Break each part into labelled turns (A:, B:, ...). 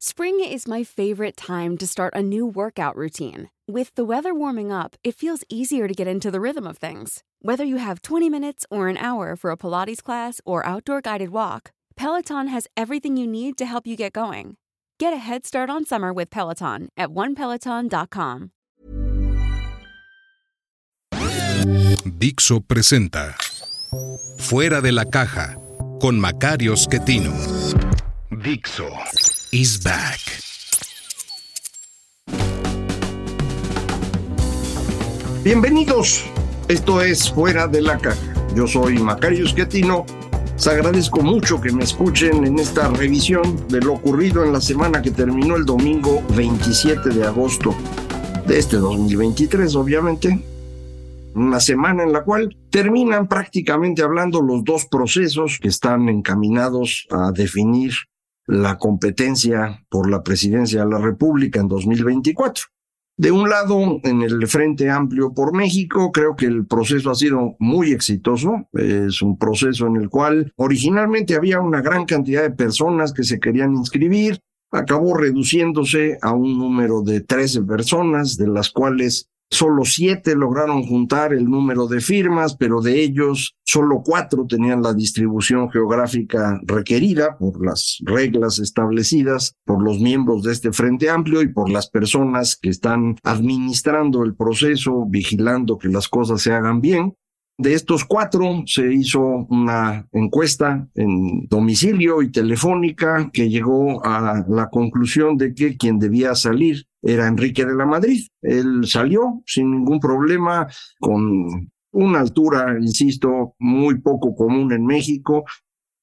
A: Spring is my favorite time to start a new workout routine. With the weather warming up, it feels easier to get into the rhythm of things. Whether you have 20 minutes or an hour for a Pilates class or outdoor guided walk, Peloton has everything you need to help you get going. Get a head start on summer with Peloton at onepeloton.com.
B: Dixo presenta Fuera de la caja con Macario Schettino. Dixo is back.
C: Bienvenidos. Esto es Fuera de la Caja. Yo soy Macario Schettino. Les agradezco mucho que me escuchen en esta revisión de lo ocurrido en la semana que terminó el domingo 27 de agosto de este 2023, obviamente. Una semana en la cual terminan prácticamente hablando los dos procesos que están encaminados a definir la competencia por la presidencia de la República en 2024. De un lado, en el Frente Amplio por México, creo que el proceso ha sido muy exitoso. Es un proceso en el cual originalmente había una gran cantidad de personas que se querían inscribir. Acabó reduciéndose a un número de 13 personas, de las cuales Solo siete lograron juntar el número de firmas, pero de ellos solo cuatro tenían la distribución geográfica requerida por las reglas establecidas por los miembros de este Frente Amplio y por las personas que están administrando el proceso, vigilando que las cosas se hagan bien. De estos cuatro se hizo una encuesta en domicilio y telefónica que llegó a la conclusión de que quien debía salir era Enrique de la Madrid. Él salió sin ningún problema, con una altura, insisto, muy poco común en México.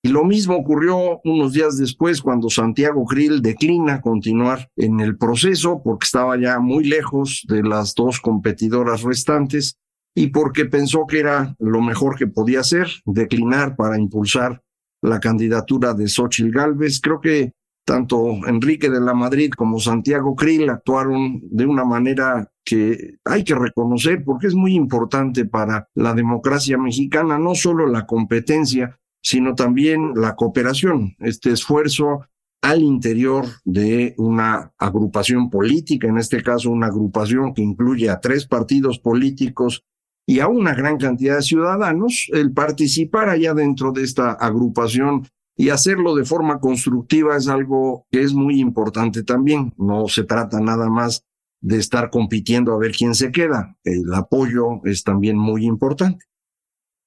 C: Y lo mismo ocurrió unos días después cuando Santiago Krill declina continuar en el proceso porque estaba ya muy lejos de las dos competidoras restantes y porque pensó que era lo mejor que podía hacer, declinar para impulsar la candidatura de Xochitl Gálvez. Creo que tanto Enrique de la Madrid como Santiago Krill actuaron de una manera que hay que reconocer porque es muy importante para la democracia mexicana, no solo la competencia, sino también la cooperación, este esfuerzo al interior de una agrupación política, en este caso una agrupación que incluye a tres partidos políticos y a una gran cantidad de ciudadanos, el participar allá dentro de esta agrupación y hacerlo de forma constructiva es algo que es muy importante también. No se trata nada más de estar compitiendo a ver quién se queda. El apoyo es también muy importante.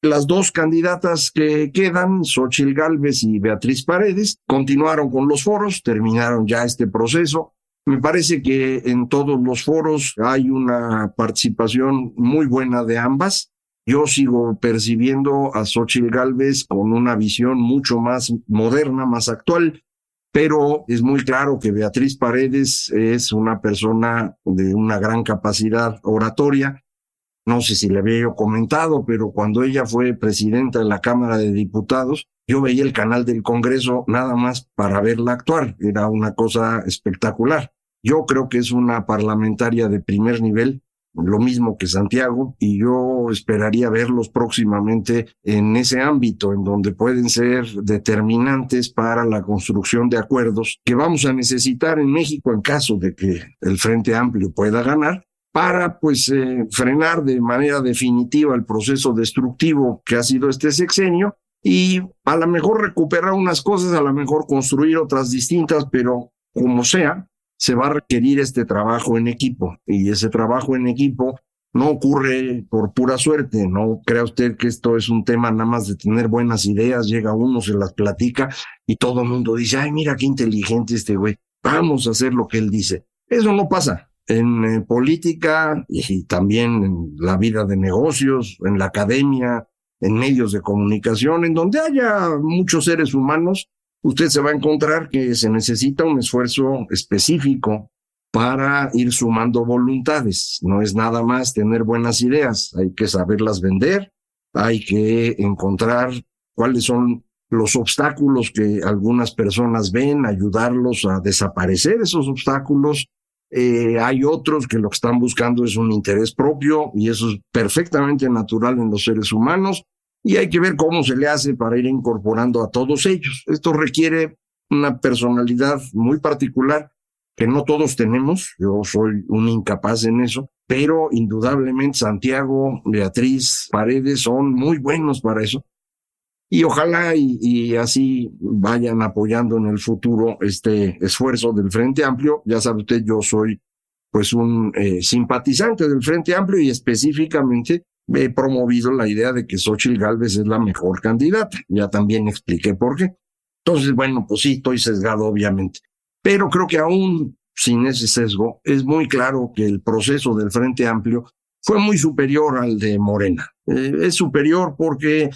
C: Las dos candidatas que quedan, Xochil Gálvez y Beatriz Paredes, continuaron con los foros, terminaron ya este proceso. Me parece que en todos los foros hay una participación muy buena de ambas. Yo sigo percibiendo a Xochitl Galvez con una visión mucho más moderna, más actual, pero es muy claro que Beatriz Paredes es una persona de una gran capacidad oratoria. No sé si le había yo comentado, pero cuando ella fue presidenta de la Cámara de Diputados, yo veía el canal del Congreso nada más para verla actuar. Era una cosa espectacular. Yo creo que es una parlamentaria de primer nivel lo mismo que Santiago, y yo esperaría verlos próximamente en ese ámbito, en donde pueden ser determinantes para la construcción de acuerdos que vamos a necesitar en México en caso de que el Frente Amplio pueda ganar para pues eh, frenar de manera definitiva el proceso destructivo que ha sido este sexenio y a lo mejor recuperar unas cosas, a lo mejor construir otras distintas, pero como sea, se va a requerir este trabajo en equipo y ese trabajo en equipo no ocurre por pura suerte, no crea usted que esto es un tema nada más de tener buenas ideas, llega uno, se las platica y todo el mundo dice, ay, mira qué inteligente este güey, vamos a hacer lo que él dice. Eso no pasa. En eh, política y también en la vida de negocios, en la academia, en medios de comunicación, en donde haya muchos seres humanos, usted se va a encontrar que se necesita un esfuerzo específico para ir sumando voluntades. No es nada más tener buenas ideas, hay que saberlas vender, hay que encontrar cuáles son los obstáculos que algunas personas ven, ayudarlos a desaparecer esos obstáculos. Eh, hay otros que lo que están buscando es un interés propio y eso es perfectamente natural en los seres humanos y hay que ver cómo se le hace para ir incorporando a todos ellos. Esto requiere una personalidad muy particular que no todos tenemos, yo soy un incapaz en eso, pero indudablemente Santiago, Beatriz, Paredes son muy buenos para eso. Y ojalá y, así vayan apoyando en el futuro este esfuerzo del Frente Amplio. Ya sabe usted, yo soy pues un eh, simpatizante del Frente Amplio y específicamente he promovido la idea de que Xochitl Gálvez es la mejor candidata. Ya también expliqué por qué. Entonces, bueno, pues sí, estoy sesgado, obviamente. Pero creo que aún sin ese sesgo, es muy claro que el proceso del Frente Amplio fue muy superior al de Morena. Eh, es superior porque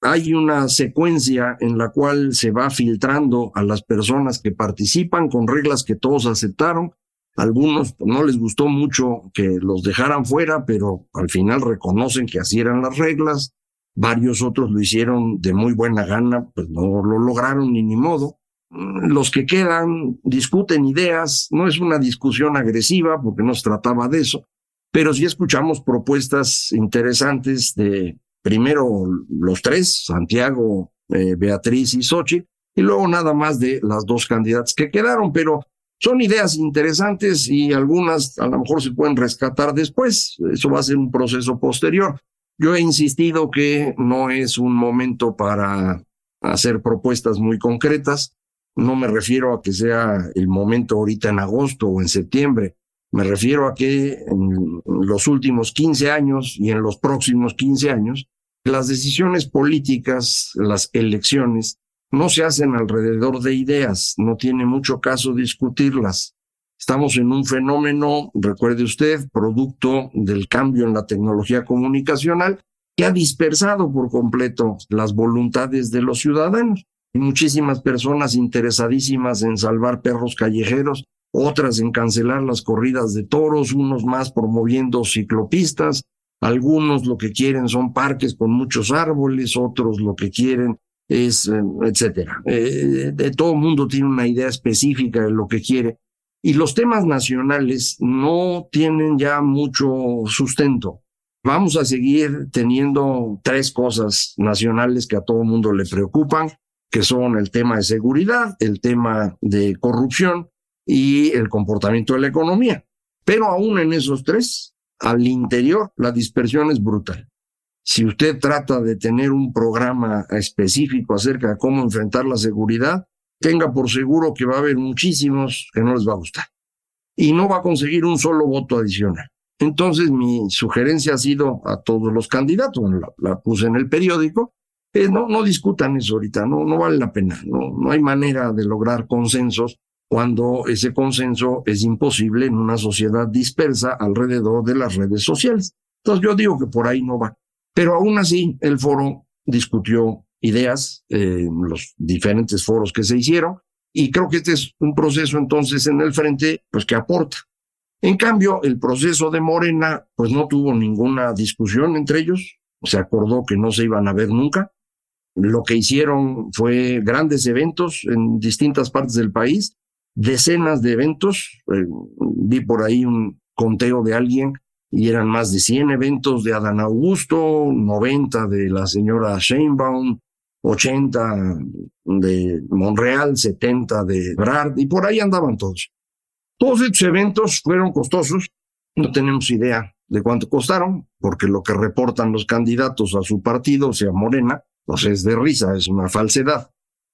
C: hay una secuencia en la cual se va filtrando a las personas que participan con reglas que todos aceptaron. Algunos no les gustó mucho que los dejaran fuera, pero al final reconocen que así eran las reglas. Varios otros lo hicieron de muy buena gana, pues no lo lograron ni ni modo. Los que quedan discuten ideas, no es una discusión agresiva porque no se trataba de eso, pero sí escuchamos propuestas interesantes de primero los tres, Santiago, eh, Beatriz y Sochi, y luego nada más de las dos candidatas que quedaron, pero son ideas interesantes y algunas a lo mejor se pueden rescatar después. Eso va a ser un proceso posterior. Yo he insistido que no es un momento para hacer propuestas muy concretas. No me refiero a que sea el momento ahorita en agosto o en septiembre. Me refiero a que en los últimos 15 años y en los próximos 15 años, las decisiones políticas, las elecciones, no se hacen alrededor de ideas, no tiene mucho caso discutirlas. Estamos en un fenómeno, recuerde usted, producto del cambio en la tecnología comunicacional que ha dispersado por completo las voluntades de los ciudadanos muchísimas personas interesadísimas en salvar perros callejeros, otras en cancelar las corridas de toros, unos más promoviendo ciclopistas, algunos lo que quieren son parques con muchos árboles, otros lo que quieren es, eh, etcétera. Eh, de todo mundo tiene una idea específica de lo que quiere. Y los temas nacionales no tienen ya mucho sustento. Vamos a seguir teniendo tres cosas nacionales que a todo el mundo le preocupan que son el tema de seguridad, el tema de corrupción y el comportamiento de la economía. Pero aún en esos tres, al interior, la dispersión es brutal. Si usted trata de tener un programa específico acerca de cómo enfrentar la seguridad, tenga por seguro que va a haber muchísimos que no les va a gustar. Y no va a conseguir un solo voto adicional. Entonces mi sugerencia ha sido a todos los candidatos, la puse en el periódico, eh, no, discutan eso ahorita, no, no vale la pena, no, no hay manera de lograr consensos cuando ese consenso es imposible en una sociedad dispersa alrededor de las redes sociales. Entonces yo digo que por ahí no va. Pero aún así, el foro discutió ideas, eh, los diferentes foros que se hicieron, y creo que este es un proceso entonces en el frente, pues que aporta. En cambio, el proceso de Morena, pues no tuvo ninguna discusión entre ellos, se acordó que no se iban a ver nunca, lo que hicieron fue grandes eventos en distintas partes del país, decenas de eventos. Eh, vi por ahí un conteo de alguien y eran más de 100 eventos de Adán Augusto, 90 de la señora Sheinbaum, 80 de Monreal, 70 de Brad, y por ahí andaban todos. Todos estos eventos fueron costosos, no tenemos idea de cuánto costaron, porque lo que reportan los candidatos a su partido, o sea, Morena, pues es de risa, es una falsedad.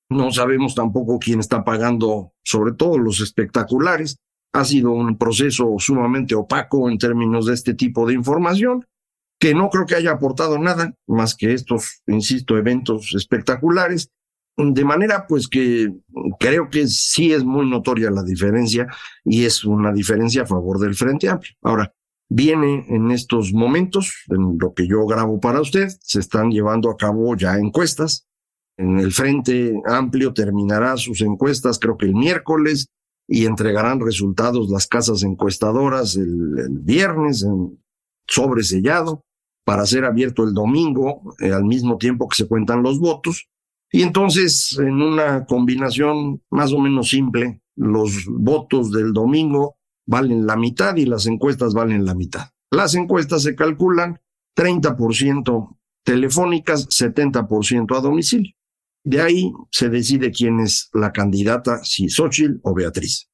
C: No sabemos tampoco quién está pagando, sobre todo los espectaculares. Ha sido un proceso sumamente opaco en términos de este tipo de información, que no creo que haya aportado nada más que estos, insisto, eventos espectaculares. De manera pues que creo que sí es muy notoria la diferencia y es una diferencia a favor del Frente Amplio. Ahora, Viene en estos momentos, en lo que yo grabo para usted, se están llevando a cabo ya encuestas. En el Frente Amplio terminará sus encuestas creo que el miércoles y entregarán resultados las casas encuestadoras el, viernes en sobresellado para ser abierto el domingo eh, al mismo tiempo que se cuentan los votos. Y entonces, en una combinación más o menos simple, los votos del domingo valen la mitad y las encuestas valen la mitad. Las encuestas se calculan 30% telefónicas, 70% a domicilio. De ahí se decide quién es la candidata, si Xochitl o Beatriz.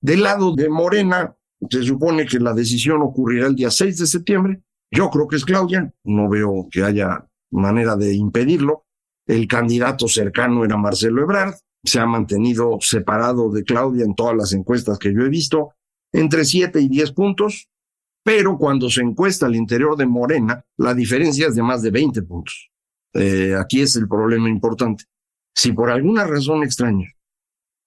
C: Del lado de Morena, se supone que la decisión ocurrirá el día 6 de septiembre. Yo creo que es Claudia, no veo que haya manera de impedirlo. El candidato cercano era Marcelo Ebrard, se ha mantenido separado de Claudia en todas las encuestas que yo he visto, entre 7 y 10 puntos, pero cuando se encuesta al interior de Morena, la diferencia es de más de 20 puntos. Eh, aquí es el problema importante. Si por alguna razón extraña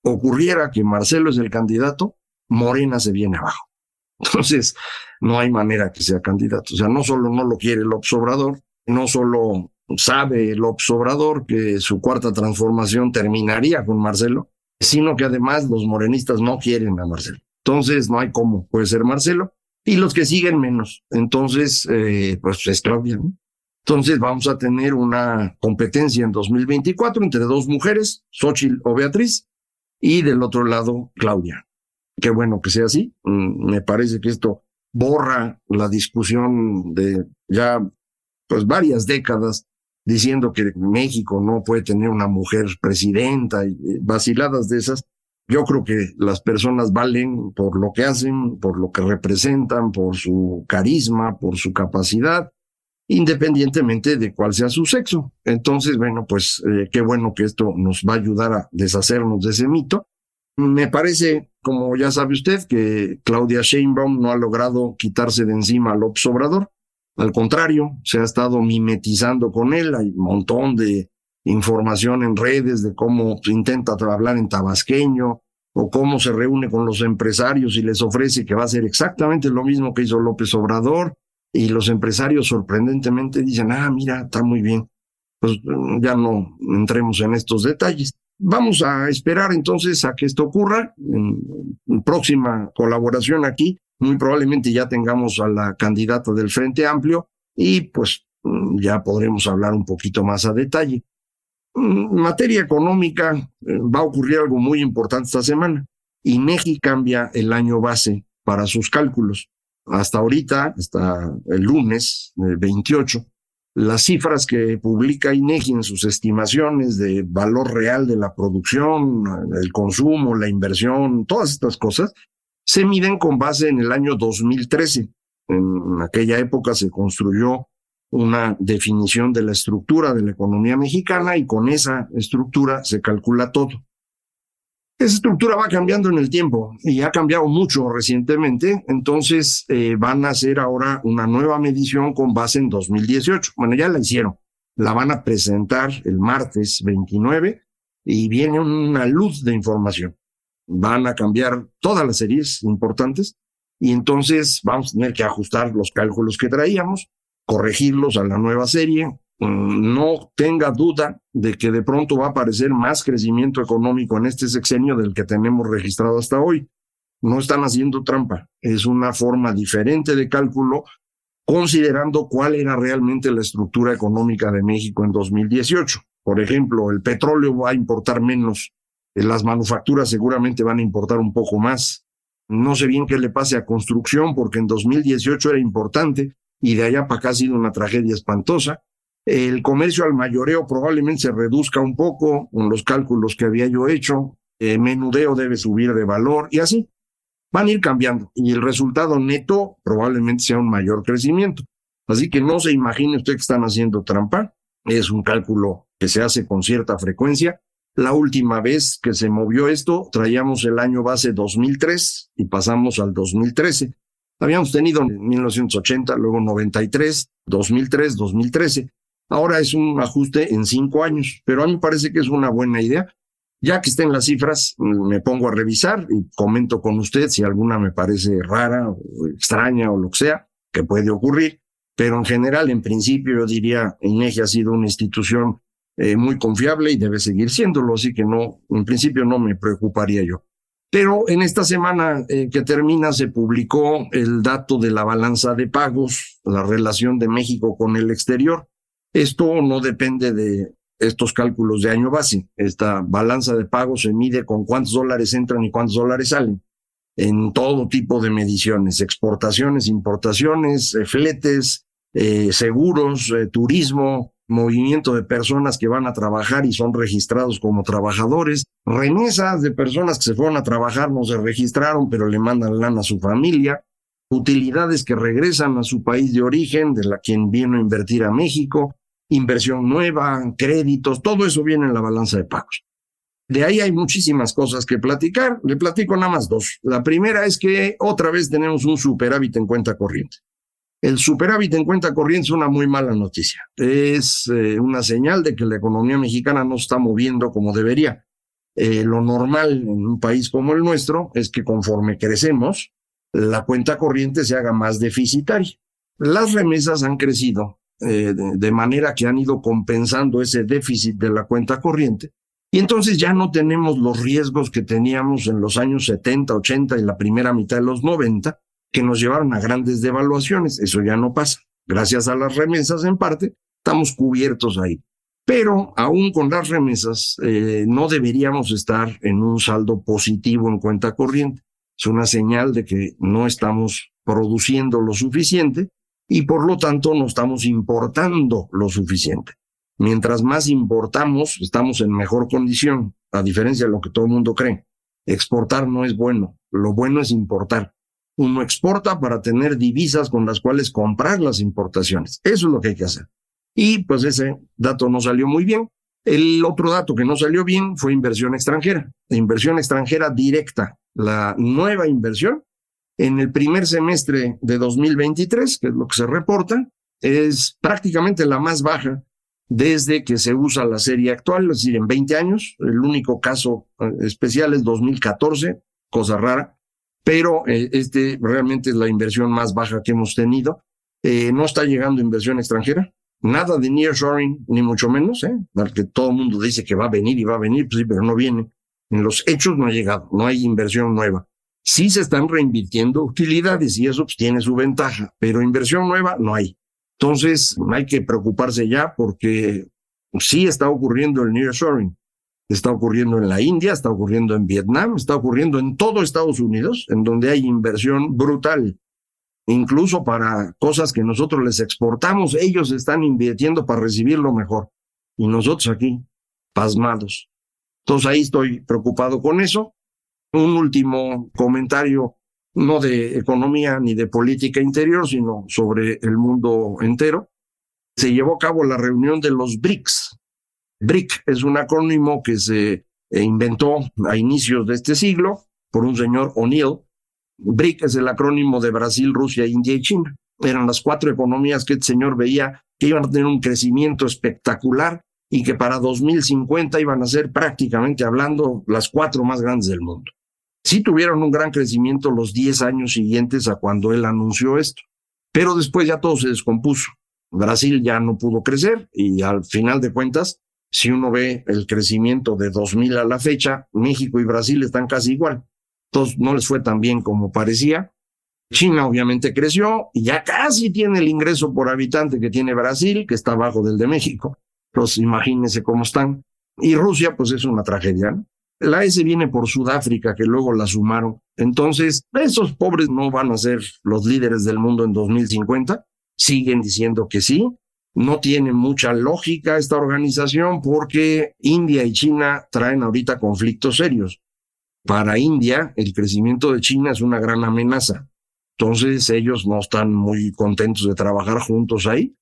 C: ocurriera que Marcelo es el candidato, Morena se viene abajo. Entonces, no hay manera que sea candidato. O sea, no solo no lo quiere el Obrador, no solo sabe el Obrador que su cuarta transformación terminaría con Marcelo, sino que además los morenistas no quieren a Marcelo. Entonces, no hay cómo puede ser Marcelo. Y los que siguen menos. Entonces, eh, pues es Claudia. ¿no? Entonces vamos a tener una competencia en 2024 entre dos mujeres, Xochitl o Beatriz, y del otro lado, Claudia. Qué bueno que sea así. Mm, me parece que esto borra la discusión de ya pues varias décadas diciendo que México no puede tener una mujer presidenta y vaciladas de esas. Yo creo que las personas valen por lo que hacen, por lo que representan, por su carisma, por su capacidad independientemente de cuál sea su sexo. Entonces, bueno, pues eh, qué bueno que esto nos va a ayudar a deshacernos de ese mito. Me parece, como ya sabe usted, que Claudia Sheinbaum no ha logrado quitarse de encima al López Obrador. Al contrario, se ha estado mimetizando con él. Hay un montón de información en redes de cómo intenta hablar en tabasqueño o cómo se reúne con los empresarios y les ofrece que va a hacer exactamente lo mismo que hizo López Obrador y los empresarios sorprendentemente dicen, ah, mira, está muy bien. Pues ya no entremos en estos detalles. Vamos a esperar entonces a que esto ocurra. En, próxima colaboración aquí, muy probablemente ya tengamos a la candidata del Frente Amplio y pues ya podremos hablar un poquito más a detalle. En materia económica eh, va a ocurrir algo muy importante esta semana. INEGI cambia el año base para sus cálculos hasta ahorita, hasta el lunes 28, las cifras que publica INEGI en sus estimaciones de valor real de la producción, el consumo, la inversión, todas estas cosas, se miden con base en el año 2013. En aquella época se construyó una definición de la estructura de la economía mexicana y con esa estructura se calcula todo. Esa estructura va cambiando en el tiempo y ha cambiado mucho recientemente, entonces eh, van a hacer ahora una nueva medición con base en 2018. Bueno, ya la hicieron, la van a presentar el martes 29 y viene una luz de información. Van a cambiar todas las series importantes y entonces vamos a tener que ajustar los cálculos que traíamos, corregirlos a la nueva serie, no tenga duda de que de pronto va a aparecer más crecimiento económico en este sexenio del que tenemos registrado hasta hoy. No están haciendo trampa, es una forma diferente de cálculo considerando cuál era realmente la estructura económica de México en 2018. Por ejemplo, el petróleo va a importar menos, eh, las manufacturas seguramente van a importar un poco más. No sé bien qué le pase a construcción porque en 2018 era importante y de allá para acá ha sido una tragedia espantosa. El comercio al mayoreo probablemente se reduzca un poco con los cálculos que había yo hecho. El menudeo debe subir de valor y así van a ir cambiando. Y el resultado neto probablemente sea un mayor crecimiento. Así que no se imagine usted que están haciendo trampa. Es un cálculo que se hace con cierta frecuencia. La última vez que se movió esto, traíamos el año base 2003 y pasamos al 2013. Habíamos tenido en 1980, luego 93, 2003, 2013. Ahora es un ajuste en cinco años, pero a mí me parece que es una buena idea. Ya que estén las cifras, me pongo a revisar y comento con usted si alguna me parece rara o extraña o lo que sea, que puede ocurrir. Pero en general, en principio, yo diría, INEGI ha sido una institución eh, muy confiable y debe seguir siéndolo, así que no, en principio no me preocuparía yo. Pero en esta semana eh, que termina se publicó el dato de la balanza de pagos, la relación de México con el exterior. Esto no depende de estos cálculos de año base. Esta balanza de pagos se mide con cuántos dólares entran y cuántos dólares salen en todo tipo de mediciones, exportaciones, importaciones, eh, fletes, eh, seguros, eh, turismo, movimiento de personas que van a trabajar y son registrados como trabajadores, remesas de personas que se fueron a trabajar, no se registraron, pero le mandan lana a su familia, utilidades que regresan a su país de origen, de la quien vino a invertir a México, inversión nueva, créditos, todo eso viene en la balanza de pagos. De ahí hay muchísimas cosas que platicar. Le platico nada más dos. La primera es que otra vez tenemos un superávit en cuenta corriente. El superávit en cuenta corriente es una muy mala noticia. Es eh, una señal de que la economía mexicana no está moviendo como debería. Eh, lo normal en un país como el nuestro es que conforme crecemos, la cuenta corriente se haga más deficitaria. Las remesas han crecido eh, de manera que han ido compensando ese déficit de la cuenta corriente. Y entonces ya no tenemos los riesgos que teníamos en los años 70, 80 y la primera mitad de los 90, que nos llevaron a grandes devaluaciones. Eso ya no pasa. Gracias a las remesas en parte, estamos cubiertos ahí. Pero aún con las remesas, eh, no deberíamos estar en un saldo positivo en cuenta corriente. Es una señal de que no estamos produciendo lo suficiente y por lo tanto no estamos importando lo suficiente. Mientras más importamos, estamos en mejor condición, a diferencia de lo que todo el mundo cree. Exportar no es bueno, lo bueno es importar uno exporta para tener divisas con las cuales comprar las importaciones. Eso es lo que hay que hacer. Y pues ese dato no salió muy bien. El otro dato que no salió bien fue inversión extranjera, inversión extranjera directa, la nueva inversión. En el primer semestre de 2023, que es lo que se reporta, es prácticamente la más baja desde que se usa la serie actual, es decir, en 20 años. El único caso eh, especial es 2014, cosa rara pero eh, este realmente es la inversión más baja que hemos tenido. Eh, no está llegando inversión extranjera, nada de nearshoring, ni mucho menos, ¿eh? porque todo el mundo dice que va a venir y va a venir, pues sí, pero no viene. En los hechos no ha llegado, no hay inversión nueva. Sí se están reinvirtiendo utilidades y eso pues, tiene su ventaja, pero inversión nueva no hay. Entonces, hay que preocuparse ya porque sí está ocurriendo el nearshoring está ocurriendo en la India, está ocurriendo en Vietnam, está ocurriendo en todo Estados Unidos, en donde hay inversión brutal. Incluso para cosas que nosotros les exportamos, ellos están invirtiendo para recibirlo mejor. Y nosotros aquí, pasmados. Entonces ahí estoy preocupado con eso. Un último comentario, no de economía ni de política interior, sino sobre el mundo entero. Se llevó a cabo la reunión de los BRICS, BRIC es un acrónimo que se eh, inventó a inicios de este siglo por un señor O'Neill. BRIC es el acrónimo de Brasil, Rusia, India y China. Eran las cuatro economías que este señor veía que iban a tener un crecimiento espectacular y que para 2050 iban a ser prácticamente hablando las cuatro más grandes del mundo. Sí tuvieron un gran crecimiento los 10 años siguientes a cuando él anunció esto, pero después ya todo se descompuso. Brasil ya no pudo crecer y al final de cuentas si uno ve el crecimiento de 2000 a la fecha, México y Brasil están casi igual. Entonces no les fue tan bien como parecía. China obviamente creció y ya casi tiene el ingreso por habitante que tiene Brasil, que está abajo del de México. Entonces imagínense cómo están. Y Rusia, pues es una tragedia. La S viene por Sudáfrica, que luego la sumaron. Entonces, esos pobres no van a ser los líderes del mundo en 2050. Siguen diciendo que sí, no tiene mucha lógica esta organización porque India y China traen ahorita conflictos serios. Para India, el crecimiento de China es una gran amenaza. Entonces ellos no están muy contentos de trabajar juntos ahí.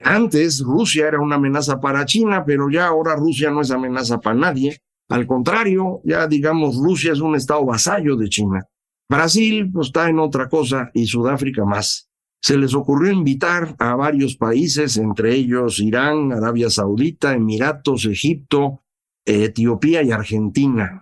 C: Antes Rusia era una amenaza para China, pero ya ahora Rusia no es amenaza para nadie. Al contrario, ya digamos Rusia es un estado vasallo de China. Brasil pues está en otra cosa y Sudáfrica más se les ocurrió invitar a varios países, entre ellos Irán, Arabia Saudita, Emiratos, Egipto, Etiopía y Argentina.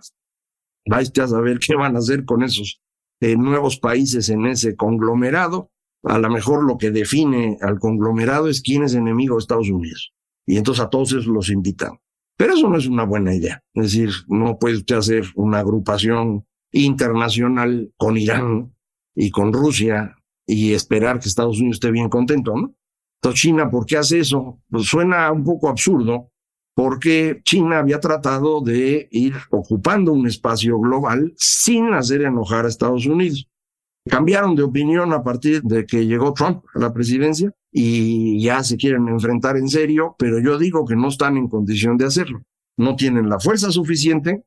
C: Vais a saber qué van a hacer con esos eh, nuevos países en ese conglomerado. A lo mejor lo que define al conglomerado es quién es enemigo de Estados Unidos. Y entonces a todos los invitan. Pero eso no es una buena idea. Es decir, no puede usted hacer una agrupación internacional con Irán y con Rusia y esperar que Estados Unidos esté bien contento, ¿no? Entonces, China, ¿por qué hace eso? Pues suena un poco absurdo, porque China había tratado de ir ocupando un espacio global sin hacer enojar a Estados Unidos. Cambiaron de opinión a partir de que llegó Trump a la presidencia y ya se quieren enfrentar en serio, pero yo digo que no están en condición de hacerlo. No tienen la fuerza suficiente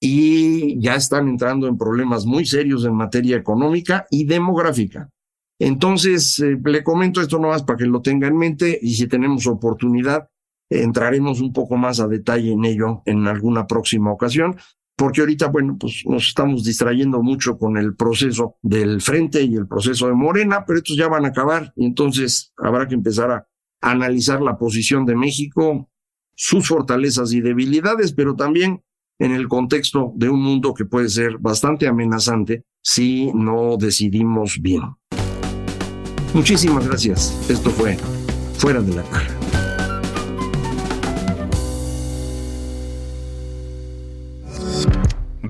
C: y ya están entrando en problemas muy serios en materia económica y demográfica. Entonces, eh, le comento esto nomás para que lo tenga en mente y si tenemos oportunidad, entraremos un poco más a detalle en ello en alguna próxima ocasión, porque ahorita, bueno, pues nos estamos distrayendo mucho con el proceso del frente y el proceso de Morena, pero estos ya van a acabar y entonces habrá que empezar a analizar la posición de México, sus fortalezas y debilidades, pero también en el contexto de un mundo que puede ser bastante amenazante si no decidimos bien. Muchísimas gracias. Esto fue Fuera de la Caja.